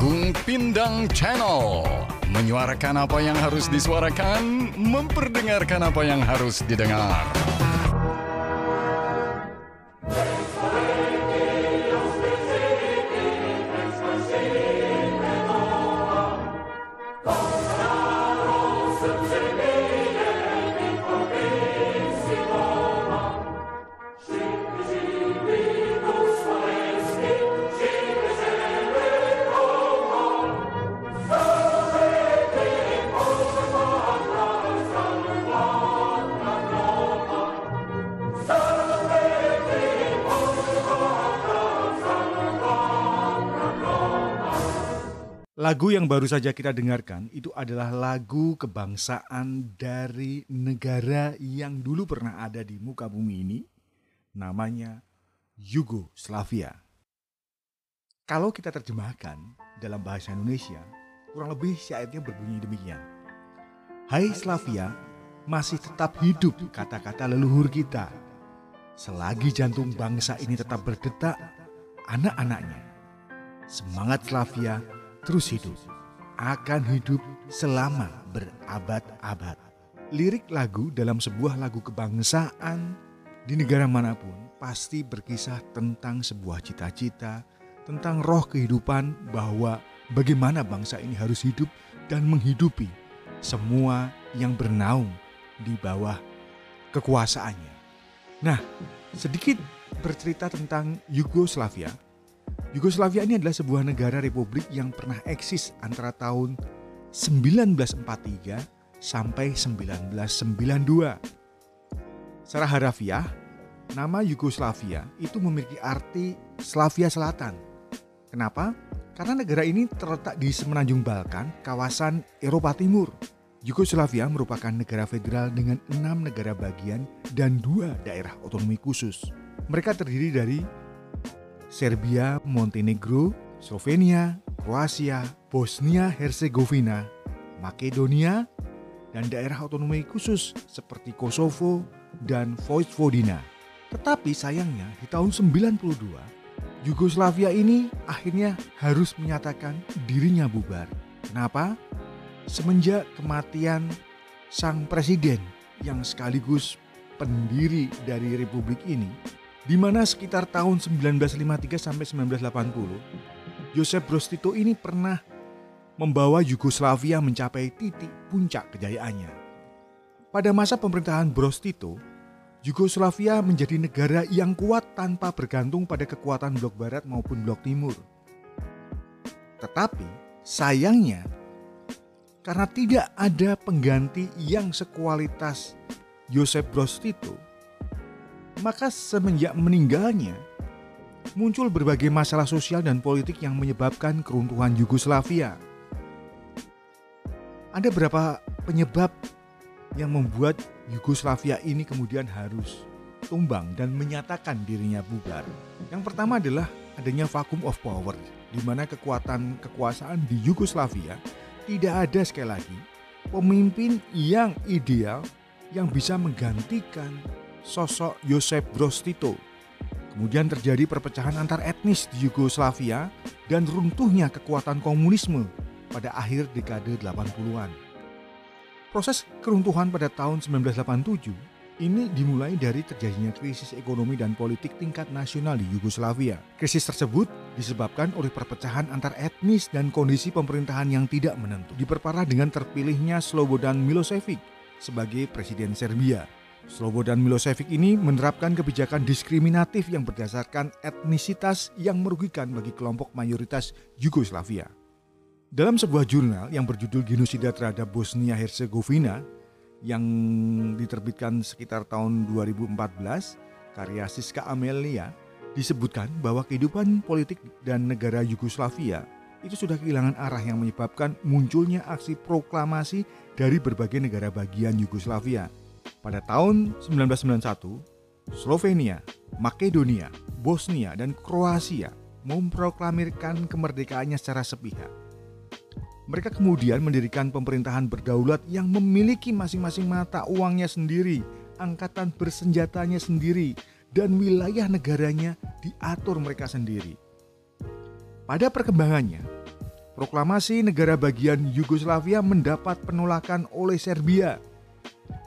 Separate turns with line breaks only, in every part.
Agung Pindang Channel. Menyuarakan apa yang harus disuarakan Memperdengarkan apa yang harus didengar
Lagu yang baru saja kita dengarkan itu adalah lagu kebangsaan dari negara yang dulu pernah ada di muka bumi ini, namanya Yugoslavia. Kalau kita terjemahkan dalam bahasa Indonesia, kurang lebih syairnya berbunyi demikian. Hai Slavia, masih tetap hidup kata-kata leluhur kita. Selagi jantung bangsa ini tetap berdetak, anak-anaknya. Semangat Slavia terus hidup, akan hidup selama berabad-abad. Lirik lagu dalam sebuah lagu kebangsaan di negara mana pun pasti berkisah tentang sebuah cita-cita, tentang roh kehidupan bahwa bagaimana bangsa ini harus hidup dan menghidupi semua yang bernaung di bawah kekuasaannya. Nah, sedikit bercerita tentang Yugoslavia Yugoslavia ini adalah sebuah negara republik yang pernah eksis antara tahun 1943 sampai 1992. Secara harafiah, nama Yugoslavia itu memiliki arti Slavia Selatan. Kenapa? Karena negara ini terletak di semenanjung Balkan, kawasan Eropa Timur. Yugoslavia merupakan negara federal dengan enam negara bagian dan dua daerah otonomi khusus. Mereka terdiri dari Serbia, Montenegro, Slovenia, Kroasia, Bosnia Herzegovina, Makedonia, dan daerah otonomi khusus seperti Kosovo dan Vojvodina. Tetapi sayangnya di tahun 92, Yugoslavia ini akhirnya harus menyatakan dirinya bubar. Kenapa? Semenjak kematian sang presiden yang sekaligus pendiri dari republik ini, di mana sekitar tahun 1953 sampai 1980, Joseph Broz Tito ini pernah membawa Yugoslavia mencapai titik puncak kejayaannya. Pada masa pemerintahan Broz Tito, Yugoslavia menjadi negara yang kuat tanpa bergantung pada kekuatan blok barat maupun blok timur. Tetapi sayangnya karena tidak ada pengganti yang sekualitas Joseph Broz Tito, maka semenjak meninggalnya, muncul berbagai masalah sosial dan politik yang menyebabkan keruntuhan Yugoslavia. Ada berapa penyebab yang membuat Yugoslavia ini kemudian harus tumbang dan menyatakan dirinya bubar. Yang pertama adalah adanya vacuum of power, di mana kekuatan kekuasaan di Yugoslavia tidak ada sekali lagi pemimpin yang ideal yang bisa menggantikan sosok Yosef Broz Tito. Kemudian terjadi perpecahan antar etnis di Yugoslavia dan runtuhnya kekuatan komunisme pada akhir dekade 80-an. Proses keruntuhan pada tahun 1987 ini dimulai dari terjadinya krisis ekonomi dan politik tingkat nasional di Yugoslavia. Krisis tersebut disebabkan oleh perpecahan antar etnis dan kondisi pemerintahan yang tidak menentu. Diperparah dengan terpilihnya Slobodan Milosevic sebagai presiden Serbia. Slobodan Milosevic ini menerapkan kebijakan diskriminatif yang berdasarkan etnisitas yang merugikan bagi kelompok mayoritas Yugoslavia. Dalam sebuah jurnal yang berjudul Genosida terhadap Bosnia Herzegovina yang diterbitkan sekitar tahun 2014, karya Siska Amelia, disebutkan bahwa kehidupan politik dan negara Yugoslavia itu sudah kehilangan arah yang menyebabkan munculnya aksi proklamasi dari berbagai negara bagian Yugoslavia pada tahun 1991, Slovenia, Makedonia, Bosnia, dan Kroasia memproklamirkan kemerdekaannya secara sepihak. Mereka kemudian mendirikan pemerintahan berdaulat yang memiliki masing-masing mata uangnya sendiri, angkatan bersenjatanya sendiri, dan wilayah negaranya diatur mereka sendiri. Pada perkembangannya, Proklamasi negara bagian Yugoslavia mendapat penolakan oleh Serbia.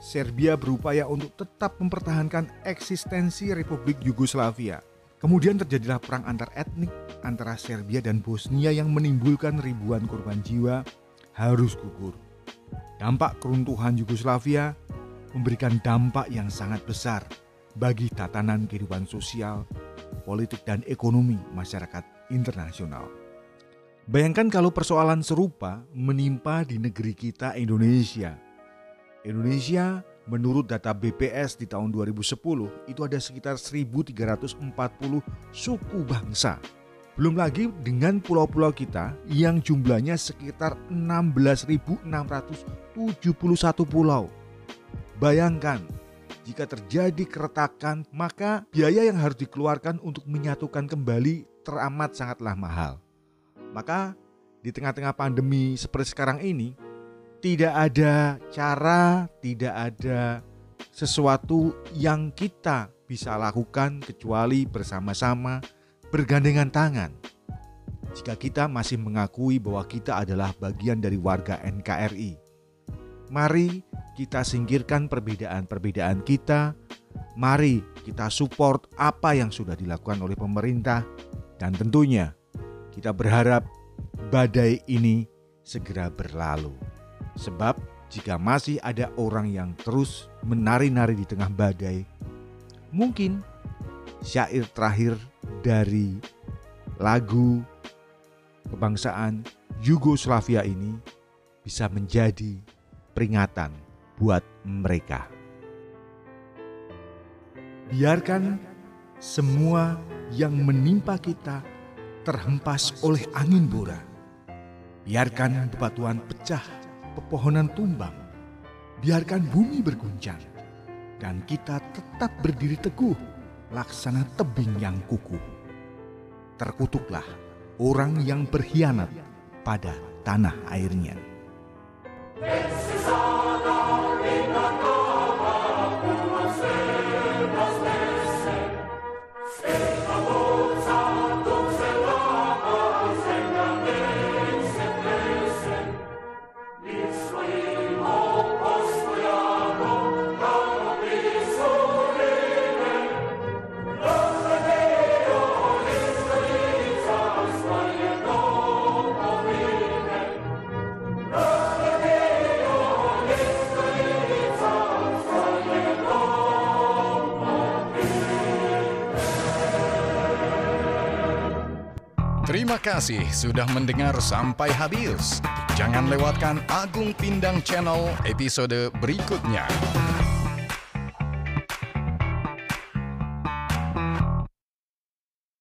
Serbia berupaya untuk tetap mempertahankan eksistensi Republik Yugoslavia. Kemudian terjadilah perang antar etnik antara Serbia dan Bosnia yang menimbulkan ribuan korban jiwa harus gugur. Dampak keruntuhan Yugoslavia memberikan dampak yang sangat besar bagi tatanan kehidupan sosial, politik, dan ekonomi masyarakat internasional. Bayangkan kalau persoalan serupa menimpa di negeri kita Indonesia. Indonesia menurut data BPS di tahun 2010 itu ada sekitar 1340 suku bangsa. Belum lagi dengan pulau-pulau kita yang jumlahnya sekitar 16.671 pulau. Bayangkan, jika terjadi keretakan, maka biaya yang harus dikeluarkan untuk menyatukan kembali teramat sangatlah mahal. Maka di tengah-tengah pandemi seperti sekarang ini, tidak ada cara, tidak ada sesuatu yang kita bisa lakukan kecuali bersama-sama bergandengan tangan. Jika kita masih mengakui bahwa kita adalah bagian dari warga NKRI, mari kita singkirkan perbedaan-perbedaan kita. Mari kita support apa yang sudah dilakukan oleh pemerintah, dan tentunya kita berharap badai ini segera berlalu. Sebab jika masih ada orang yang terus menari-nari di tengah badai, mungkin syair terakhir dari lagu kebangsaan Yugoslavia ini bisa menjadi peringatan buat mereka. Biarkan semua yang menimpa kita terhempas oleh angin bora. Biarkan bebatuan pecah, pepohonan tumbang. Biarkan bumi berguncang. Dan kita tetap berdiri teguh, laksana tebing yang kukuh. Terkutuklah orang yang berkhianat pada tanah airnya.
Terima kasih sudah mendengar sampai habis. Jangan lewatkan Agung Pindang Channel episode berikutnya.